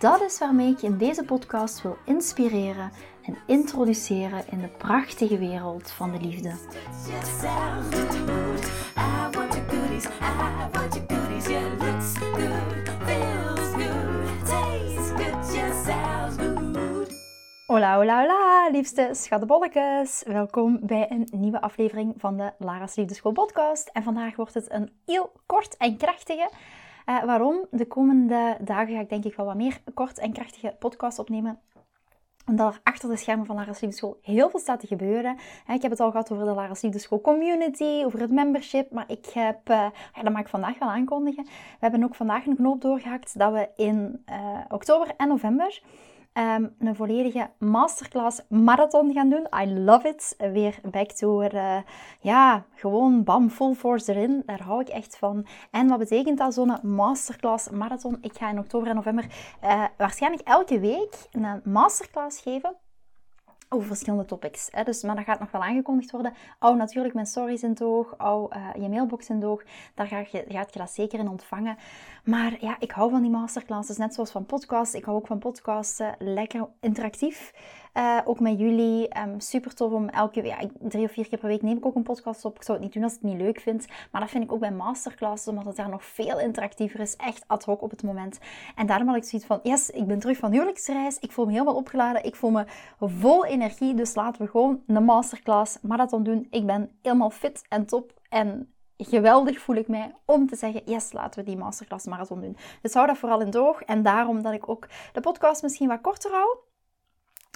Dat is waarmee ik je in deze podcast wil inspireren en introduceren in de prachtige wereld van de liefde. Hola, hola, hola, liefste schattebolletjes. Welkom bij een nieuwe aflevering van de Lara's Liefdeschool podcast. En vandaag wordt het een heel kort en krachtige. Uh, waarom? De komende dagen ga ik denk ik wel wat meer kort en krachtige podcasts opnemen omdat er achter de schermen van Lara's Liefdeschool heel veel staat te gebeuren. Ik heb het al gehad over de Lara's Liefdeschool community, over het membership. Maar ik heb, uh, ja, dat mag ik vandaag wel aankondigen. We hebben ook vandaag een knoop doorgehakt dat we in oktober en november um, een volledige masterclass marathon gaan doen. I love it. Weer back to uh, ja, gewoon bam, full force erin. Daar hou ik echt van. En wat betekent dat, zo'n masterclass marathon? Ik ga in oktober en november uh, waarschijnlijk elke week een masterclass geven over verschillende topics. Hè. Dus, maar dat gaat nog wel aangekondigd worden. Hou natuurlijk mijn stories in het oog, hou uh, je mailbox in het oog. Daar ga je, gaat je dat zeker in ontvangen. Maar ja, ik hou van die masterclasses, net zoals van podcasts. Ik hou ook van podcasten, lekker interactief. Uh, ook met jullie. Um, super tof om elke ja, drie of vier keer per week neem ik ook een podcast op. Ik zou het niet doen als ik het niet leuk vind. Maar dat vind ik ook bij masterclasses, omdat het daar nog veel interactiever is. Echt ad hoc op het moment. En daarom had ik zoiets van, yes, ik ben terug van huwelijksreis. Ik voel me helemaal opgeladen. Ik voel me vol energie. Dus laten we gewoon een masterclass marathon doen. Ik ben helemaal fit en top. En geweldig voel ik mij om te zeggen, yes, laten we die masterclass marathon doen. Dus hou dat vooral in het oog. En daarom dat ik ook de podcast misschien wat korter hou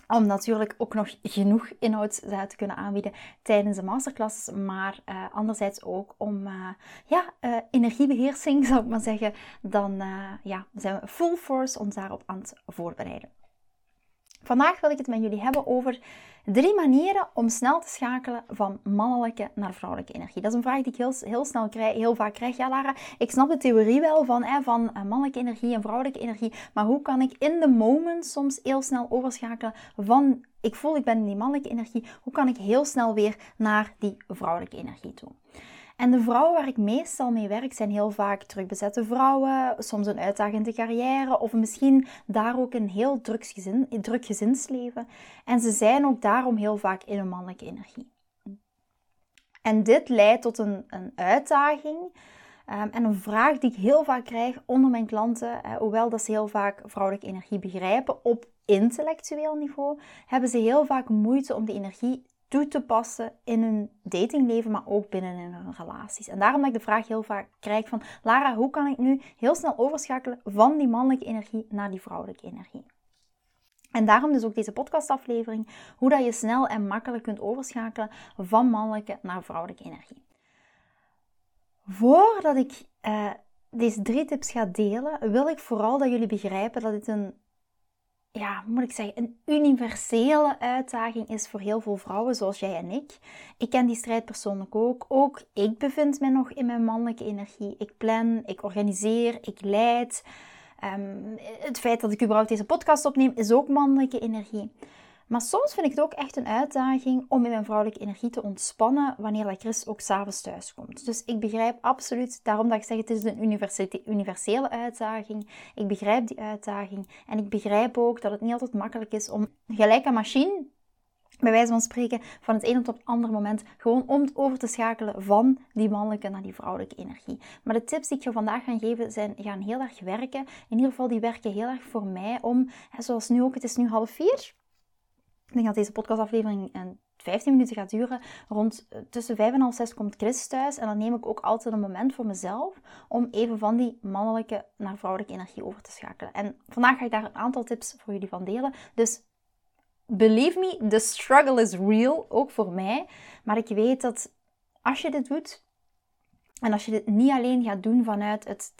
om natuurlijk ook nog genoeg inhoud te kunnen aanbieden tijdens de masterclasses, maar uh, anderzijds ook om uh, ja, energiebeheersing, zou ik maar zeggen, dan ja, zijn we full force ons daarop aan het voorbereiden. Vandaag wil ik het met jullie hebben over drie manieren om snel te schakelen van mannelijke naar vrouwelijke energie. Dat is een vraag die ik heel, snel krijg, heel vaak krijg. Ja, Lara, ik snap de theorie wel van, hè, van mannelijke energie en vrouwelijke energie, maar hoe kan ik in de moment soms heel snel overschakelen van ik voel ik ben in die mannelijke energie, hoe kan ik heel snel weer naar die vrouwelijke energie toe? En de vrouwen waar ik meestal mee werk zijn heel vaak terugbezette vrouwen, soms een uitdagende carrière of misschien daar ook een heel druk, gezin, druk gezinsleven. En ze zijn ook daarom heel vaak in een mannelijke energie. En dit leidt tot een, een uitdaging um, en een vraag die ik heel vaak krijg onder mijn klanten, uh, hoewel dat ze heel vaak vrouwelijke energie begrijpen op intellectueel niveau, hebben ze heel vaak moeite om die energie toe te passen in hun datingleven, maar ook binnen in hun relaties. En daarom dat ik de vraag heel vaak krijg van, Lara, hoe kan ik nu heel snel overschakelen van die mannelijke energie naar die vrouwelijke energie? En daarom dus ook deze podcastaflevering, hoe dat je snel en makkelijk kunt overschakelen van mannelijke naar vrouwelijke energie. Voordat ik uh, deze drie tips ga delen, wil ik vooral dat jullie begrijpen dat dit een ja, moet ik zeggen, een universele uitdaging is voor heel veel vrouwen zoals jij en ik. Ik ken die strijd persoonlijk ook. Ook ik bevind me nog in mijn mannelijke energie. Ik plan, ik organiseer, ik leid. Ehm, het feit dat ik überhaupt deze podcast opneem is ook mannelijke energie. Maar soms vind ik het ook echt een uitdaging om in mijn vrouwelijke energie te ontspannen wanneer dat Chris ook s'avonds thuis komt. Dus ik begrijp absoluut, daarom dat ik zeg het is een universele uitdaging. Ik begrijp die uitdaging en ik begrijp ook dat het niet altijd makkelijk is om gelijk een machine bij wijze van spreken, van het een op het andere moment gewoon om over te schakelen van die mannelijke naar die vrouwelijke energie. Maar de tips die ik je vandaag ga geven, zijn, gaan heel erg werken. In ieder geval, die werken heel erg voor mij om, zoals nu ook, het is nu half vier. Ik denk dat deze podcastaflevering 15 minuten gaat duren. Rond eh, tussen 5 en half 6 komt Chris thuis. En dan neem ik ook altijd een moment voor mezelf om even van die mannelijke naar vrouwelijke energie over te schakelen. En vandaag ga ik daar een aantal tips voor jullie van delen. Dus believe me, the struggle is real, ook voor mij. Maar ik weet dat als je dit doet, En als je dit niet alleen gaat doen vanuit het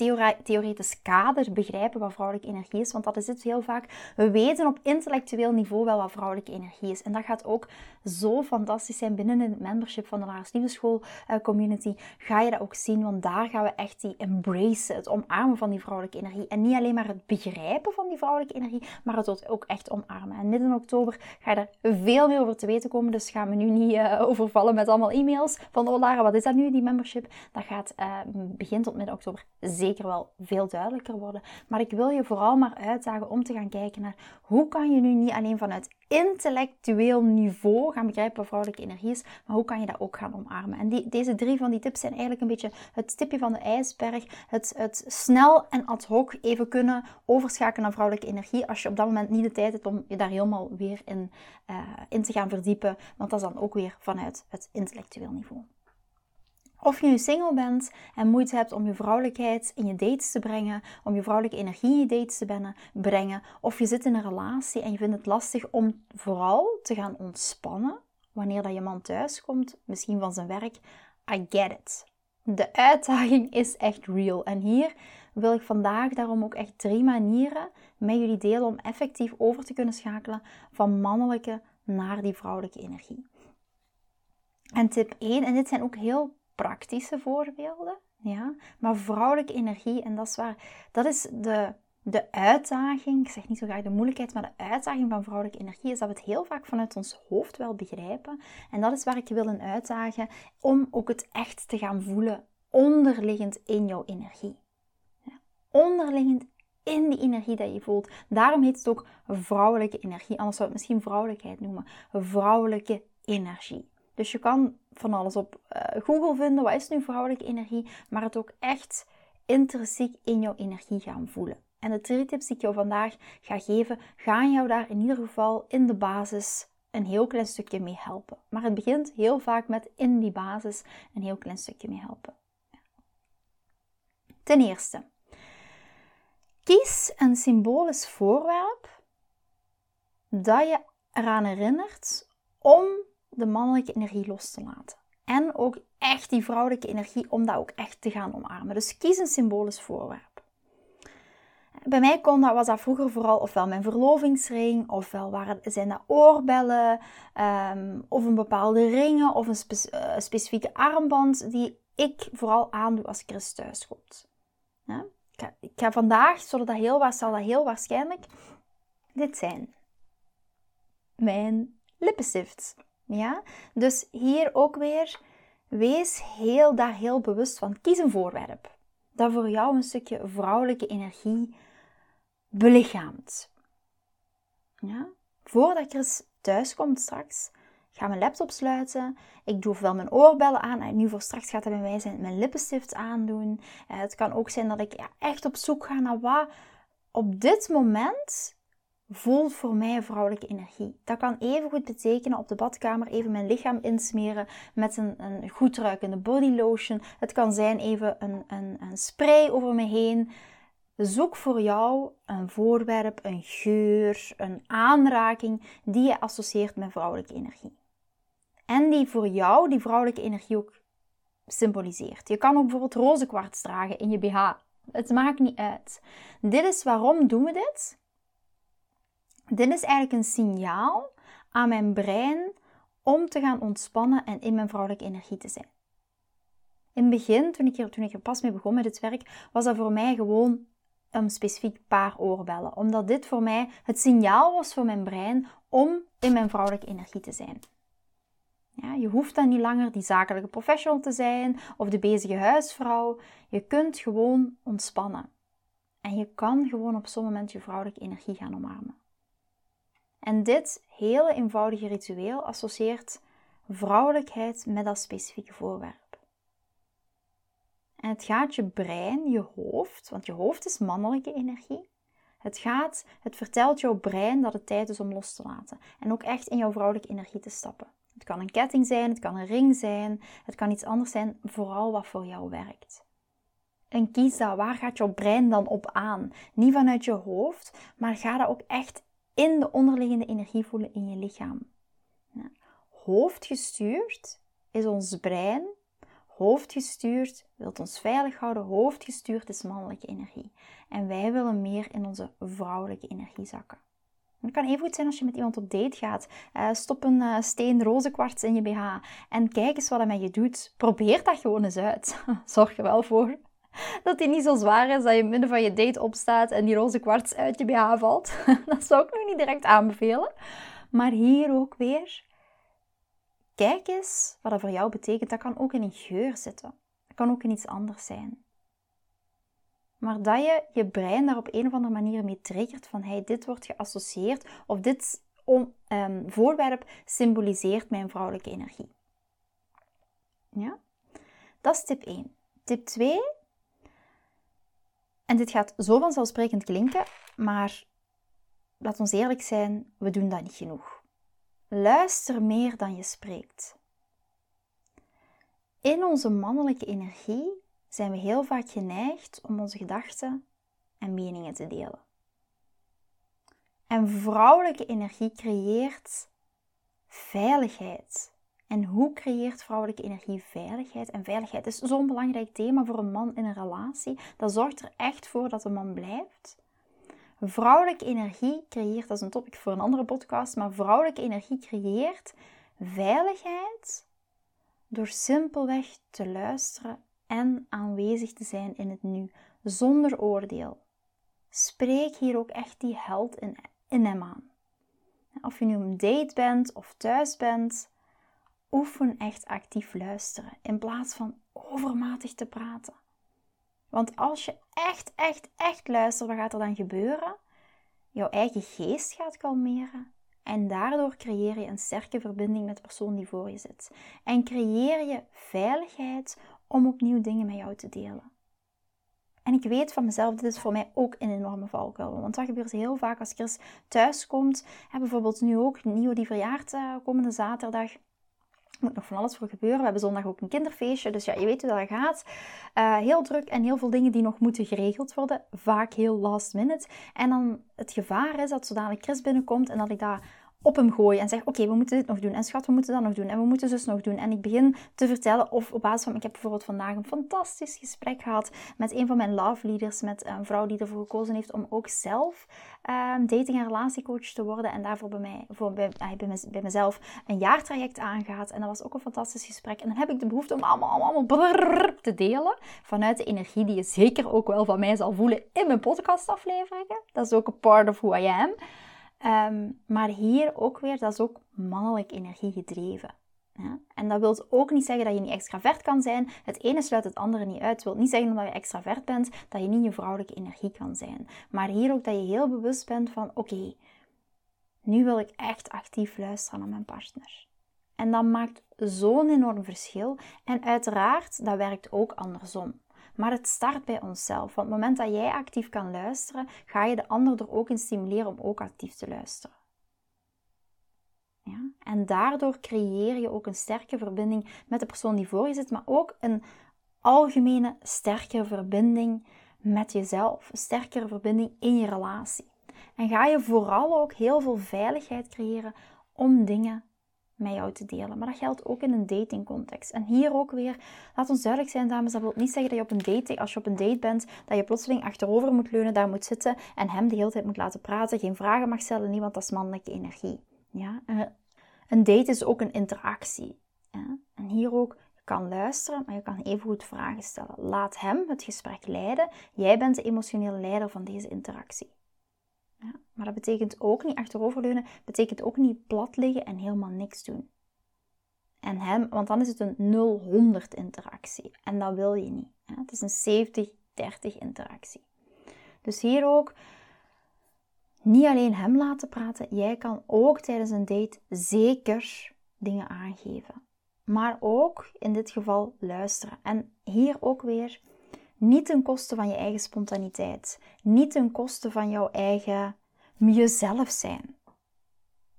theoretisch kader, begrijpen wat vrouwelijke energie is, want dat is het heel vaak. We weten op intellectueel niveau wel wat vrouwelijke energie is. En dat gaat ook zo fantastisch zijn binnen het membership van de Lars Liefdeschool uh, community. Ga je dat ook zien, want daar gaan we echt die embrace, het omarmen van die vrouwelijke energie. En niet alleen maar het begrijpen van die vrouwelijke energie, maar het ook echt omarmen. En midden oktober ga je er veel meer over te weten komen, dus ga me nu niet uh, overvallen met allemaal e-mails van oh Lara, wat is dat nu, die membership? Gaat uh, begin tot midden oktober zeker wel veel duidelijker worden. Maar ik wil je vooral maar uitdagen om te gaan kijken naar hoe kan je nu niet alleen vanuit intellectueel niveau gaan begrijpen wat vrouwelijke energie is, maar hoe kan je dat ook gaan omarmen. En die, deze drie van die tips zijn eigenlijk een beetje het tipje van de ijsberg, het, het snel en ad hoc even kunnen overschakelen naar vrouwelijke energie, als je op dat moment niet de tijd hebt om je daar helemaal weer in, uh, in te gaan verdiepen, want dat is dan ook weer vanuit het intellectueel niveau. Of je nu single bent en moeite hebt om je vrouwelijkheid in je dates te brengen, om je vrouwelijke energie in je dates te brengen, of je zit in een relatie en je vindt het lastig om vooral te gaan ontspannen wanneer dat je man thuis komt, misschien van zijn werk, I get it. De uitdaging is echt real. En hier wil ik vandaag daarom ook echt drie manieren met jullie delen om effectief over te kunnen schakelen van mannelijke naar die vrouwelijke energie. En tip 1, en dit zijn ook heel praktische voorbeelden. Ja? Maar vrouwelijke energie, en dat is waar, dat is de, de uitdaging, ik zeg niet zo graag de moeilijkheid, maar de uitdaging van vrouwelijke energie is dat we het heel vaak vanuit ons hoofd wel begrijpen. En dat is waar ik je wil in uitdagen, om ook het echt te gaan voelen onderliggend in jouw energie. Ja? Onderliggend in die energie dat je voelt. Daarom heet het ook vrouwelijke energie, anders zou het misschien vrouwelijkheid noemen. Vrouwelijke energie. Dus je kan van alles op uh, Google vinden, wat is nu vrouwelijke energie, maar het ook echt intrinsiek in jouw energie gaan voelen. En de drie tips die ik jou vandaag ga geven, gaan jou daar in ieder geval in de basis een heel klein stukje mee helpen. Maar het begint heel vaak met in die basis een heel klein stukje mee helpen. Ten eerste, kies een symbolisch voorwerp dat je eraan herinnert om de mannelijke energie los te laten. En ook echt die vrouwelijke energie om dat ook echt te gaan omarmen. Dus kies een symbolisch voorwerp. Bij mij kon dat, was dat vroeger vooral ofwel mijn verlovingsring, ofwel waren, zijn dat oorbellen, um, of een bepaalde ringen, of een eh, specifieke armband die ik vooral aandoe als Chris thuis komt. Ik, ga, ik, ga, vandaag, zodat dat heel, zal dat heel waarschijnlijk dit zijn. Mijn lippenstifts. Ja? Dus hier ook weer, wees heel, daar heel bewust van. Kies een voorwerp dat voor jou een stukje vrouwelijke energie belichaamt. Ja? Voordat Chris thuis komt straks, ga mijn laptop sluiten. Ik doe ofwel mijn oorbellen aan. En nu voor straks gaat het bij mij zijn mijn lippenstift aandoen. Eh, het kan ook zijn dat ik echt op zoek ga naar wat op dit moment voelt voor mij vrouwelijke energie. Dat kan even goed betekenen op de badkamer even mijn lichaam insmeren met een, een goed ruikende body lotion. Het kan zijn even een, een, een spray over me heen. Zoek voor jou een voorwerp, een geur, een aanraking die je associeert met vrouwelijke energie. En die voor jou die vrouwelijke energie ook symboliseert. Je kan ook bijvoorbeeld roze kwarts dragen in je BH. Het maakt niet uit. Dit is waarom doen we dit? Dit is eigenlijk een signaal aan mijn brein om te gaan ontspannen en in mijn vrouwelijke energie te zijn. In het begin, toen ik, er, toen ik er pas mee begon met het werk, was dat voor mij gewoon een specifiek paar oorbellen. Omdat dit voor mij het signaal was voor mijn brein om in mijn vrouwelijke energie te zijn. Ja, je hoeft dan niet langer die zakelijke professional te zijn of de bezige huisvrouw. Je kunt gewoon ontspannen. En je kan gewoon op zo'n moment je vrouwelijke energie gaan omarmen. En dit hele eenvoudige ritueel associeert vrouwelijkheid met dat specifieke voorwerp. En het gaat je brein, je hoofd, want je hoofd is mannelijke energie. Het gaat, het vertelt jouw brein dat het tijd is om los te laten. En ook echt in jouw vrouwelijke energie te stappen. Het kan een ketting zijn, het kan een ring zijn, het kan iets anders zijn, vooral wat voor jou werkt. En kies dat, waar gaat jouw brein dan op aan? Niet vanuit je hoofd, maar ga dat ook echt in de onderliggende energie voelen in je lichaam. Ja. Hoofdgestuurd is ons brein. hoofdgestuurd, wilt ons veilig houden. Hoofdgestuurd is mannelijke energie. En wij willen meer in onze vrouwelijke energie zakken. Het kan even goed zijn als je met iemand op date gaat. Uh, stop een uh, steen rozenkwarts in je BH en kijk eens wat hij met je doet. Probeer dat gewoon eens uit. Zorg er wel voor dat die niet zo zwaar is dat je in midden van je date opstaat en die roze kwarts uit je BH valt. dat zou ik nog niet direct aanbevelen. Maar hier ook weer, kijk eens wat dat voor jou betekent. Dat kan ook in een geur zitten. Dat kan ook in iets anders zijn. Maar dat je je brein daar op een of andere manier mee triggert van hey, dit wordt geassocieerd of dit um, voorwerp symboliseert mijn vrouwelijke energie. Ja? Dat is tip 1. Tip 2 en dit gaat zo vanzelfsprekend klinken, maar laat ons eerlijk zijn, we doen dat niet genoeg. Luister meer dan je spreekt. In onze mannelijke energie zijn we heel vaak geneigd om onze gedachten en meningen te delen. En vrouwelijke energie creëert veiligheid, en hoe creëert vrouwelijke energie veiligheid? En veiligheid is zo'n belangrijk thema voor een man in een relatie. Dat zorgt er echt voor dat de man blijft. Vrouwelijke energie creëert, dat is een topic voor een andere podcast, maar vrouwelijke energie creëert veiligheid door simpelweg te luisteren en aanwezig te zijn in het nu, zonder oordeel. Spreek hier ook echt die held in, in hem aan. Of je nu een date bent of thuis bent, oefen echt actief luisteren in plaats van overmatig te praten. Want als je echt, echt, echt luistert, wat gaat er dan gebeuren? Jouw eigen geest gaat kalmeren en daardoor creëer je een sterke verbinding met de persoon die voor je zit. En creëer je veiligheid om opnieuw dingen met jou te delen. En ik weet van mezelf, dit is voor mij ook een enorme valkuil. Want dat gebeurt heel vaak als Chris thuis komt. En bijvoorbeeld nu ook, Nieuwe die verjaart uh, komende zaterdag moet nog van alles voor gebeuren. We hebben zondag ook een kinderfeestje, dus ja, je weet hoe dat gaat. Uh, heel druk en heel veel dingen die nog moeten geregeld worden. Vaak heel last minute. En dan het gevaar is dat zodanig Chris binnenkomt en dat ik daar op hem gooien en zeg: Oké, we moeten dit nog doen. En schat, we moeten dat nog doen. En we moeten zus nog doen. En ik begin te vertellen, of op basis van. Ik heb bijvoorbeeld vandaag een fantastisch gesprek gehad met een van mijn love leaders, met een vrouw die ervoor gekozen heeft om ook zelf um, dating- en relatiecoach te worden. En daarvoor bij, mij, voor, bij, bij, bij mezelf een jaartraject aangaat. En dat was ook een fantastisch gesprek. En dan heb ik de behoefte om allemaal, allemaal, allemaal te delen. Vanuit de energie die je zeker ook wel van mij zal voelen in mijn podcastafleveringen. Dat is ook een part of who I am. Ehm, maar hier ook weer, dat is ook mannelijk energie gedreven. En dat wil ook niet zeggen dat je niet extravert kan zijn. Het ene sluit het andere niet uit. Het wil niet zeggen omdat je extravert bent, dat je niet je vrouwelijke energie kan zijn. Maar hier ook dat je heel bewust bent van, oké, nu wil ik echt actief luisteren naar mijn partner. En dat maakt zo'n enorm verschil. En uiteraard, dat werkt ook andersom. Maar het start bij onszelf. Want op het moment dat jij actief kan luisteren, ga je de ander er ook in stimuleren om ook actief te luisteren. Ja? En daardoor creëer je ook een sterke verbinding met de persoon die voor je zit, maar ook een algemene sterkere verbinding met jezelf, een sterkere verbinding in je relatie. En ga je vooral ook heel veel veiligheid creëren om dingen met jou te delen. Maar dat geldt ook in een datingcontext. En hier ook weer, laat ons duidelijk zijn, dames, dat wil niet zeggen dat je op een date, als je op een date bent, dat je plotseling achterover moet leunen, daar moet zitten en hem de hele tijd moet laten praten, geen vragen mag stellen, niet, want dat is mannelijke energie. Ja? Een date is ook een interactie. En hier ook, je kan luisteren, maar je kan even goed vragen stellen. Laat hem het gesprek leiden. Jij bent de emotionele leider van deze interactie. Ja, maar dat betekent ook niet achteroverleunen, betekent ook niet plat liggen en helemaal niks doen. En hem, want dan is het een 0-100 interactie. En dat wil je niet. Het is een 70-30 interactie. Dus hier ook niet alleen hem laten praten, jij kan ook tijdens een date zeker dingen aangeven. Maar ook in dit geval luisteren. En hier ook weer niet ten koste van je eigen spontaniteit. Niet ten koste van jouw eigen jezelf zijn.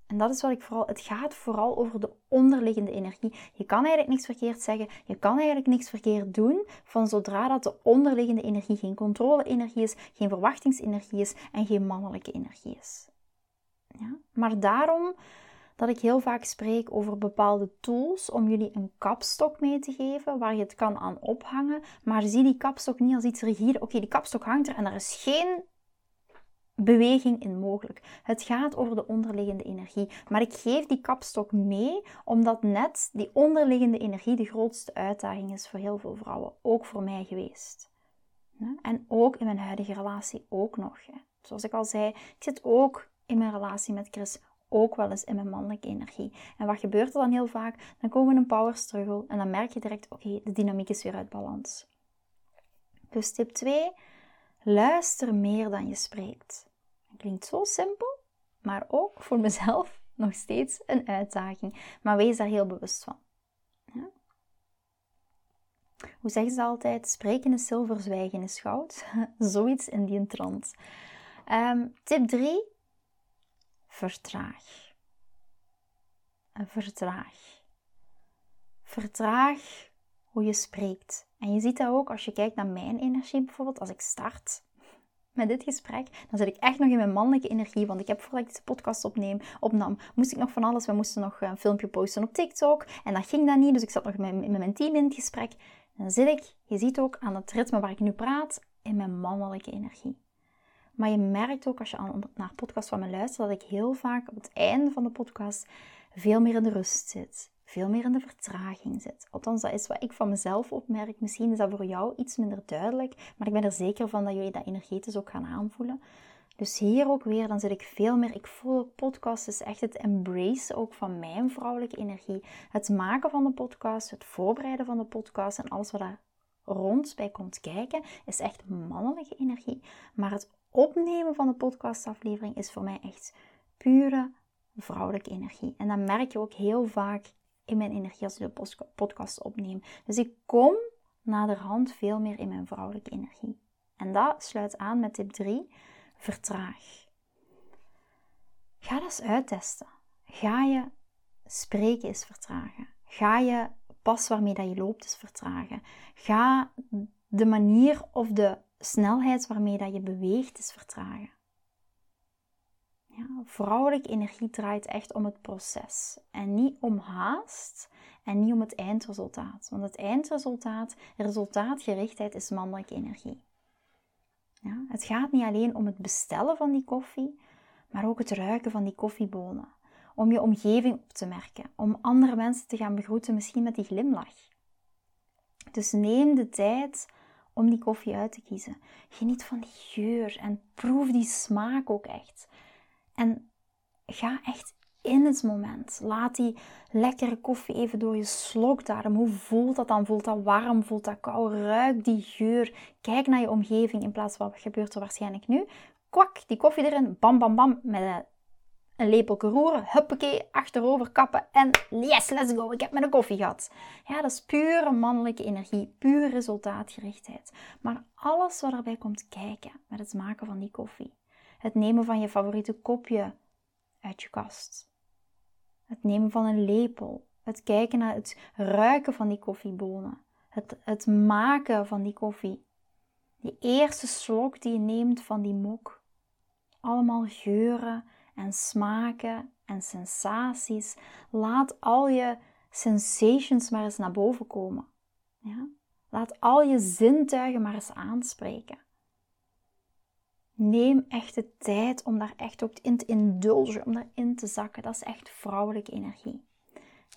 En dat is wat ik vooral. Het gaat vooral over de onderliggende energie. Je kan eigenlijk niks verkeerd zeggen. Je kan eigenlijk niks verkeerd doen. Van zodra dat de onderliggende energie geen controle-energie is, geen verwachtingsenergie is en geen mannelijke energie is. Ja? Maar daarom dat ik heel vaak spreek over bepaalde tools om jullie een kapstok mee te geven waar je het kan aan ophangen. Maar zie die kapstok niet als iets rigide. Oké, die kapstok hangt er en er is geen beweging in mogelijk. Het gaat over de onderliggende energie. Maar ik geef die kapstok mee omdat net die onderliggende energie de grootste uitdaging is voor heel veel vrouwen. Ook voor mij geweest. En ook in mijn huidige relatie ook nog. Zoals ik al zei, ik zit ook in mijn relatie met Chris ook wel eens in mijn mannelijke energie. En wat gebeurt er dan heel vaak? Dan komen we een power struggle en dan merk je direct, oké, de dynamiek is weer uit balans. Dus tip 2, luister meer dan je spreekt. Klinkt zo simpel, maar ook voor mezelf nog steeds een uitdaging. Maar wees daar heel bewust van. Ja? Hoe zeggen ze altijd? Spreken is zilver, zwijgen is goud. Zoiets in die trant. Um, tip 3, vertraag. Vertraag. Vertraag hoe je spreekt. En je ziet dat ook als je kijkt naar mijn energie bijvoorbeeld. Als ik start met dit gesprek, dan zit ik echt nog in mijn mannelijke energie. Want ik heb voordat ik deze podcast opneem, opnam, moest ik nog van alles. We moesten nog een filmpje posten op TikTok. En dat ging dan niet, dus ik zat nog met, met mijn team in het gesprek. En dan zit ik, je ziet ook aan het ritme waar ik nu praat, in mijn mannelijke energie. Maar je merkt ook als je naar podcast van me luistert, dat ik heel vaak op het einde van de podcast veel meer in de rust zit. Veel meer in de vertraging zit. Althans, dat is wat ik van mezelf opmerk. Misschien is dat voor jou iets minder duidelijk, maar ik ben er zeker van dat jullie dat energetisch ook gaan aanvoelen. Dus hier ook weer, dan zit ik veel meer. Ik voel podcast is echt het embrace ook van mijn vrouwelijke energie. Het maken van de podcast, het voorbereiden van de podcast en alles wat daar rond bij komt kijken, is echt mannelijke energie. Maar het opnemen van de podcastaflevering is voor mij echt pure vrouwelijke energie. En dat merk je ook heel vaak in mijn energie als ik de podcast opneem. Dus ik kom naderhand veel meer in mijn vrouwelijke energie. En dat sluit aan met tip 3. Vertraag. Ga dat eens uittesten. Ga je spreken eens vertragen. Ga je pas waarmee dat je loopt eens vertragen. Ga de manier of de snelheid waarmee dat je beweegt is vertragen. Ja, vrouwelijke energie draait echt om het proces en niet om haast en niet om het eindresultaat. Want het eindresultaat, resultaatgerichtheid, is mannelijke energie. Ja, het gaat niet alleen om het bestellen van die koffie, maar ook het ruiken van die koffiebonen. Om je omgeving op te merken, om andere mensen te gaan begroeten, misschien met die glimlach. Dus neem de tijd om die koffie uit te kiezen. Geniet van die geur en proef die smaak ook echt. En ga echt in het moment. Laat die lekkere koffie even door je slokdarm. Hoe voelt dat dan? Voelt dat warm? Voelt dat koud? Ruik die geur. Kijk naar je omgeving in plaats van wat gebeurt er waarschijnlijk nu. Kwak, die koffie erin. Bam, bam, bam. Met een lepelke roeren, huppakee, achterover kappen en yes, let's go, ik heb mijn koffie gehad. Ja, dat is pure mannelijke energie, pure resultaatgerichtheid. Maar alles wat erbij komt kijken met het maken van die koffie. Het nemen van je favoriete kopje uit je kast. Het nemen van een lepel. Het kijken naar het ruiken van die koffiebonen. Het, het maken van die koffie. Die eerste slok die je neemt van die mok. Allemaal geuren en smaken en sensaties. Laat al je sensations maar eens naar boven komen. Ja? Laat al je zintuigen maar eens aanspreken. Neem echt de tijd om daar echt ook in te indulgen, om daarin te zakken. Dat is echt vrouwelijke energie.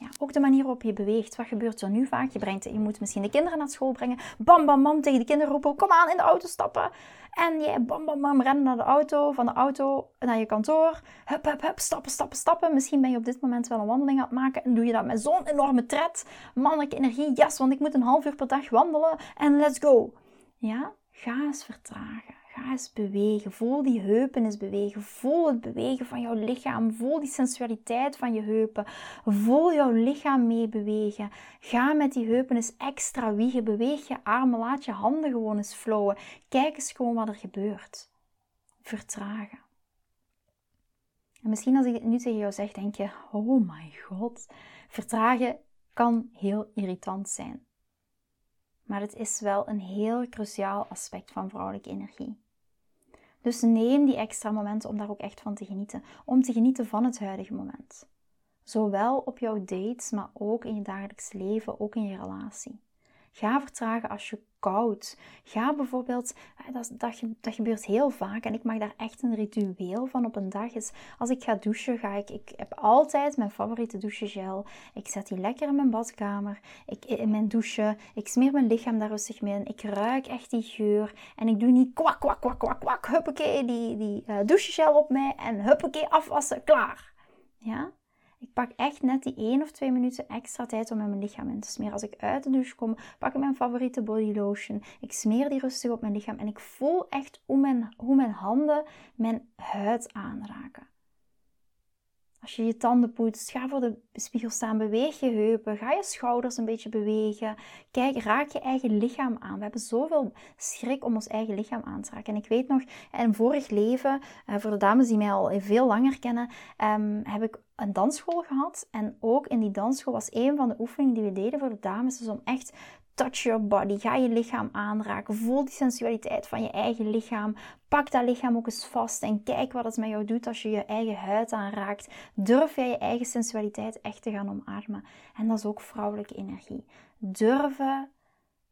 Ja, ook de manier waarop je beweegt. Wat gebeurt er nu vaak? Je, brengt, je moet misschien de kinderen naar school brengen. Bam, bam, bam, tegen de kinderen roepen. Kom aan, in de auto stappen. En je bam, bam, bam, rennen naar de auto. Van de auto naar je kantoor. Hup, hup, hup, stappen, stappen, stappen. Misschien ben je op dit moment wel een wandeling aan het maken. En doe je dat met zo'n enorme tred. Mannelijke energie. Yes, want ik moet een half uur per dag wandelen. En let's go. Ja, ga eens vertragen. Ga eens bewegen. Voel die heupen eens bewegen. Voel het bewegen van jouw lichaam. Voel die sensualiteit van je heupen. Voel jouw lichaam meebewegen. Ga met die heupen eens extra wiegen. Beweeg je armen. Laat je handen gewoon eens flowen. Kijk eens gewoon wat er gebeurt. Vertragen. En misschien als ik het nu tegen jou zeg, denk je: Oh my god. Vertragen kan heel irritant zijn. Maar het is wel een heel cruciaal aspect van vrouwelijke energie. Dus neem die extra momenten om daar ook echt van te genieten. Om te genieten van het huidige moment. Zowel op jouw dates, maar ook in je dagelijks leven, ook in je relatie. Ga vertragen als je koud. Ga bijvoorbeeld, eh, dat, dat, dat, gebeurt heel vaak en ik maak daar echt een ritueel van op een dag. Is als ik ga douchen, ga ik, ik heb altijd mijn favoriete douchegel. Ik zet die lekker in mijn badkamer, ik, in mijn douche. Ik smeer mijn lichaam daar rustig mee in. Ik ruik echt die geur en ik doe niet kwak, kwak, kwak, kwak, kwak, huppakee, die, die uh, douchegel op mij en huppakee, afwassen, klaar. Ja? Ik pak echt net die 1 of 2 minuten extra tijd om mijn lichaam in te smeren. Als ik uit de douche kom, pak ik mijn favoriete body lotion. Ik smeer die rustig op mijn lichaam en ik voel echt hoe mijn, hoe mijn handen mijn huid aanraken. Als je je tanden poetst, ga voor de spiegel staan, beweeg je heupen, ga je schouders een beetje bewegen. Kijk, raak je eigen lichaam aan. We hebben zoveel schrik om ons eigen lichaam aan te raken. En ik weet nog, in vorig leven, eh, voor de dames die mij al veel langer kennen, ehm, heb ik een dansschool gehad. En ook in die dansschool was een van de oefeningen die we deden voor de dames, dus om echt touch your body. Ga je lichaam aanraken. Voel die sensualiteit van je eigen lichaam. Pak dat lichaam ook eens vast en kijk wat het met jou doet als je je eigen huid aanraakt. Durf jij je eigen sensualiteit echt te gaan omarmen. En dat is ook vrouwelijke energie. Durven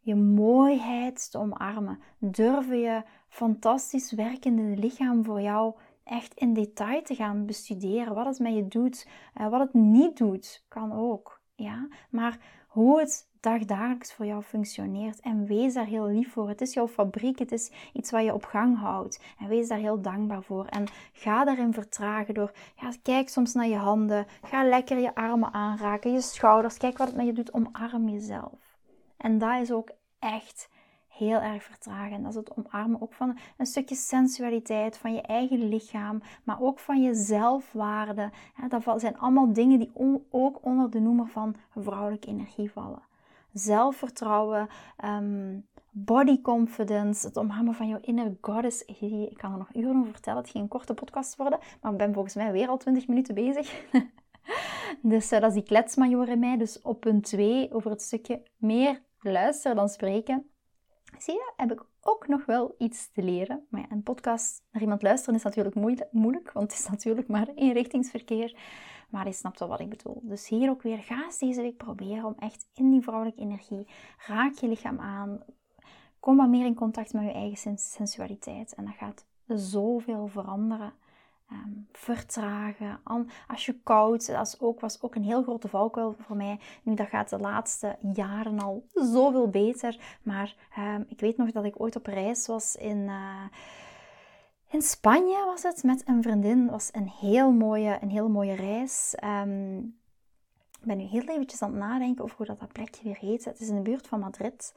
je mooiheid te omarmen. Durven je fantastisch werkende lichaam voor jou echt in detail te gaan bestuderen. Wat het met je doet, uh, wat het niet doet, kan ook. Ja? Maar hoe het dagdagelijks voor jou functioneert. En wees daar heel lief voor. Het is jouw fabriek, het is iets wat je op gang houdt. En wees daar heel dankbaar voor. En ga daarin vertragen door, ja, kijk soms naar je handen. Ga lekker je armen aanraken, je schouders. Kijk wat het met je doet, omarm jezelf. En dat is ook echt heel erg vertragen. Dat is het omarmen ook van een stukje sensualiteit, van je eigen lichaam, maar ook van je zelfwaarde. Dat zijn allemaal dingen die ook onder de noemer van vrouwelijke energie vallen zelfvertrouwen, um, body confidence, het omarmen van jouw inner goddess. Ik kan er nog uren over vertellen, het ging een korte podcast worden, maar ik ben volgens mij weer al 20 minuten bezig. dus uh, dat is die kletsmajor in mij. Dus op punt 2 over het stukje meer luisteren dan spreken. Zie je, heb ik ook nog wel iets te leren. Maar een podcast naar iemand luisteren is natuurlijk moeilijk, want het is natuurlijk maar eenrichtingsverkeer. Maar je snapt wel wat ik bedoel. Dus hier ook weer, ga eens deze week proberen om echt in die vrouwelijke energie, raak je lichaam aan, kom wat meer in contact met je eigen sensualiteit. En dat gaat zoveel veranderen. Um, vertragen. Als je koud, dat ook, was ook een heel grote valkuil voor mij. Nu, dat gaat de laatste jaren al zoveel beter. Maar um, ik weet nog dat ik ooit op reis was in... Uh, in Spanje was het met een vriendin. Het was een heel mooie, een heel mooie reis. Um, ik ben nu heel eventjes aan het nadenken over hoe dat, dat plekje weer heet. Het is in de buurt van Madrid.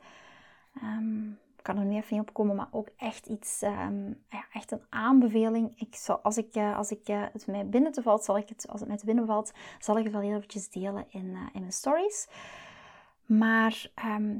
Um, ik kan er nu even niet op komen, maar ook echt iets, um, ja, echt een aanbeveling. Ik als ik, uh, als ik, uh, het mij binnen te valt, zal ik het, als het mij te binnen valt, zal ik het wel heel eventjes delen in, uh, in mijn stories. Maar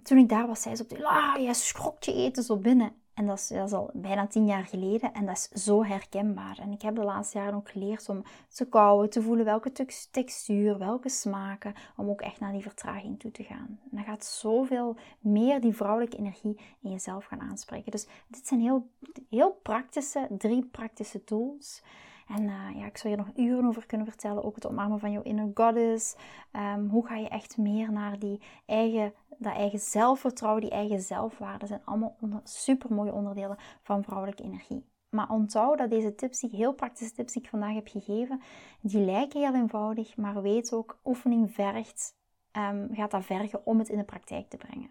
toen ik daar was, zei ze op de, ah, jij schrok je eten zo binnen. En dat is, al bijna tien jaar geleden en dat is zo herkenbaar. En ik heb de laatste jaren ook geleerd om te kouwen, te voelen welke textuur, welke smaken, om ook echt naar die vertraging toe te gaan. En dan gaat zoveel meer die vrouwelijke energie in jezelf gaan aanspreken. Dus dit zijn heel, heel praktische, drie praktische tools. En uh, ja, ik zou je nog uren over kunnen vertellen. Ook het omarmen van jouw inner goddess. Um, hoe ga je echt meer naar die eigen dat eigen zelfvertrouwen, die eigen zelfwaarde zijn allemaal onder, super mooie onderdelen van vrouwelijke energie. Maar onthoud dat deze tips, die heel praktische tips die ik vandaag heb gegeven, die lijken heel eenvoudig, maar weet ook, oefening vergt, um, gaat dat vergen om het in de praktijk te brengen.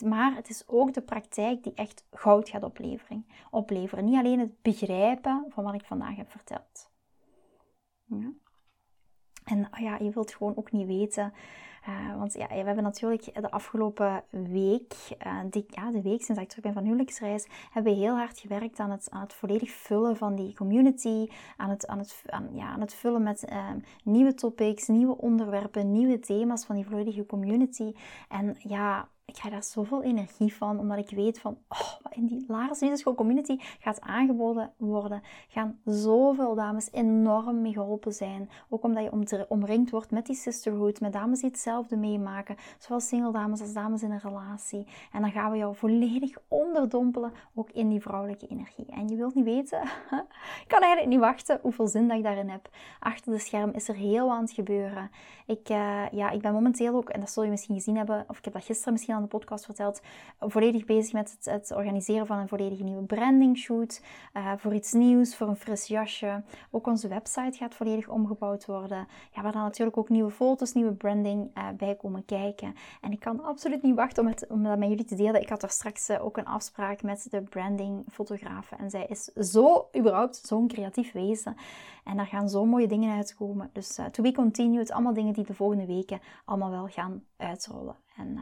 Maar het is ook de praktijk die echt goud gaat opleveren. opleveren. Niet alleen het begrijpen van wat ik vandaag heb verteld. Ja. En oh ja, je wilt gewoon ook niet weten uh, want ja, we hebben natuurlijk de afgelopen week, uh, die, ja, de week sinds ik terug ben van huwelijksreis, hebben we heel hard gewerkt aan het, volledig vullen van die community. Aan het, aan het, ja, aan het vullen met uh, nieuwe topics, nieuwe onderwerpen, nieuwe thema's van die volledige community. En ja, ik krijg daar zoveel energie van, omdat ik weet van, oh, in die Lara's Liefdeschool community gaat aangeboden worden, gaan zoveel dames enorm mee geholpen zijn. Ook omdat je omringd wordt met die sisterhood, met dames die hetzelfde meemaken, zowel single dames als dames in een relatie. En dan gaan we jou volledig onderdompelen, ook in die vrouwelijke energie. En je wilt niet weten, ik kan eigenlijk niet wachten hoeveel zin dat ik daarin heb. Achter de scherm is er heel wat aan het gebeuren. Ik, uh, ja, ik ben momenteel ook, en dat zul je misschien gezien hebben, of ik heb dat gisteren misschien aan de podcast verteld, volledig bezig met het, het organiseren van een volledige nieuwe branding shoot. Uh, voor iets nieuws, voor een fris jasje. Ook onze website gaat volledig omgebouwd worden. Ja, waar dan natuurlijk ook nieuwe foto's, nieuwe branding uh, bij komen kijken. En ik kan absoluut niet wachten om, het, om dat met jullie te delen. Ik had er straks ook een afspraak met de branding fotografe. En zij is zo, überhaupt, zo'n creatief wezen. En daar gaan zo mooie dingen uitkomen. Dus to be continued, allemaal dingen die de volgende weken allemaal wel gaan uitrollen. En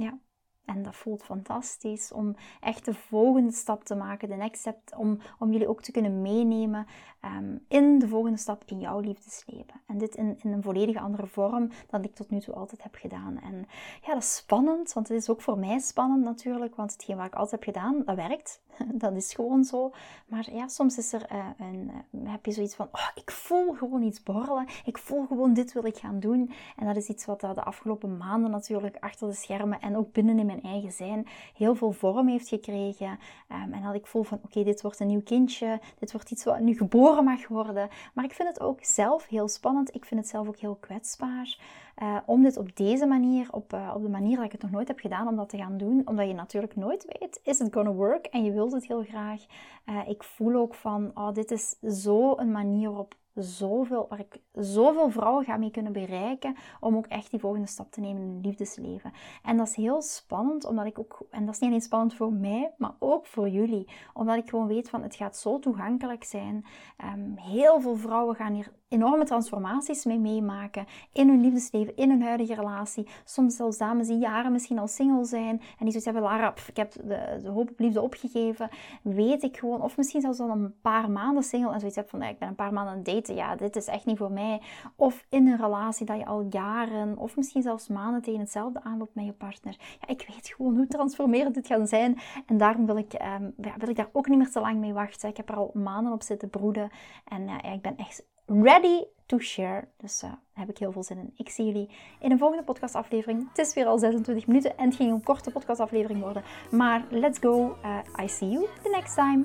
uh, ja, en dat voelt fantastisch om echt de volgende stap te maken, de next step, om, om jullie ook te kunnen meenemen um, in de volgende stap in jouw liefdesleven. En dit in, in een volledige andere vorm dan ik tot nu toe altijd heb gedaan. En ja, dat is spannend, want het is ook voor mij spannend natuurlijk, want hetgeen wat ik altijd heb gedaan, dat werkt. dat is gewoon zo. Maar ja, soms is er uh, een, uh, heb je zoiets van, oh, ik voel gewoon iets borrelen. Ik voel gewoon, dit wil ik gaan doen. En dat is iets wat de afgelopen maanden natuurlijk achter de schermen en ook binnen in mijn eigen zijn heel veel vorm heeft gekregen. Um, en dat ik voel van, oké, dit wordt een nieuw kindje. Dit wordt iets wat nu geboren mag worden. Maar ik vind het ook zelf heel spannend. Ik vind het zelf ook heel kwetsbaar. Uh, om dit op deze manier, op, uh, op de manier dat ik het nog nooit heb gedaan, om dat te gaan doen. Omdat je natuurlijk nooit weet, is het gonna work? En je wilt het heel graag. Uh, ik voel ook van, oh, dit is zo een manier waarop zoveel, waar ik zoveel vrouwen ga mee kunnen bereiken om ook echt die volgende stap te nemen in hun liefdesleven. En dat is heel spannend, omdat ik ook, en dat is niet alleen spannend voor mij, maar ook voor jullie, omdat ik gewoon weet van het gaat zo toegankelijk zijn. Um, heel veel vrouwen gaan hier enorme transformaties mee meemaken in hun liefdesleven, in hun huidige relatie. Soms zelfs dames die jaren misschien al single zijn en die zoiets hebben, Lara, ik heb de, de, hoop op liefde opgegeven, weet ik gewoon, of misschien zelfs al een paar maanden single en zoiets hebt van, ik ben een paar maanden aan het daten, ja, dit is echt niet voor mij. Of in een relatie dat je al jaren, of misschien zelfs maanden tegen hetzelfde aanloopt met je partner. Ja, ik weet gewoon hoe transformerend dit gaat zijn en daarom wil ik, ja, wil ik daar ook niet meer te lang mee wachten. Ik heb er al maanden op zitten broeden en ja, ik ben echt ready to share. Dus uh, daar heb ik heel veel zin in. Ik zie jullie in een volgende podcastaflevering. Het is weer al 26 minuten en het ging een korte podcastaflevering worden. Maar let's go. Uh, I see you the next time.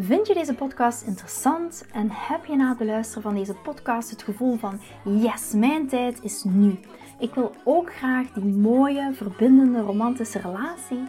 Vind je deze podcast interessant en heb je na het luisteren van deze podcast het gevoel van yes, mijn tijd is nu. Ik wil ook graag die mooie, verbindende, romantische relatie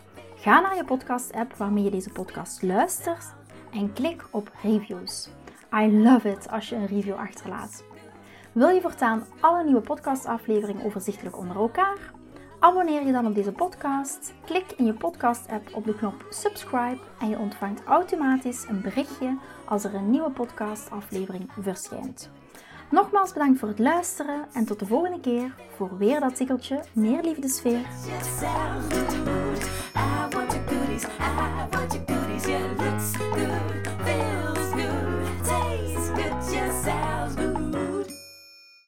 Ga naar je podcast-app waarmee je deze podcast luistert en klik op reviews. I love it als je een review achterlaat. Wil je voortaan alle nieuwe podcastafleveringen overzichtelijk onder elkaar? Abonneer je dan op deze podcast, klik in je podcast-app op de knop subscribe en je ontvangt automatisch een berichtje als er een nieuwe podcastaflevering verschijnt. Nogmaals bedankt voor het luisteren en tot de volgende keer voor weer dat tikkeltje meer liefdesfeer.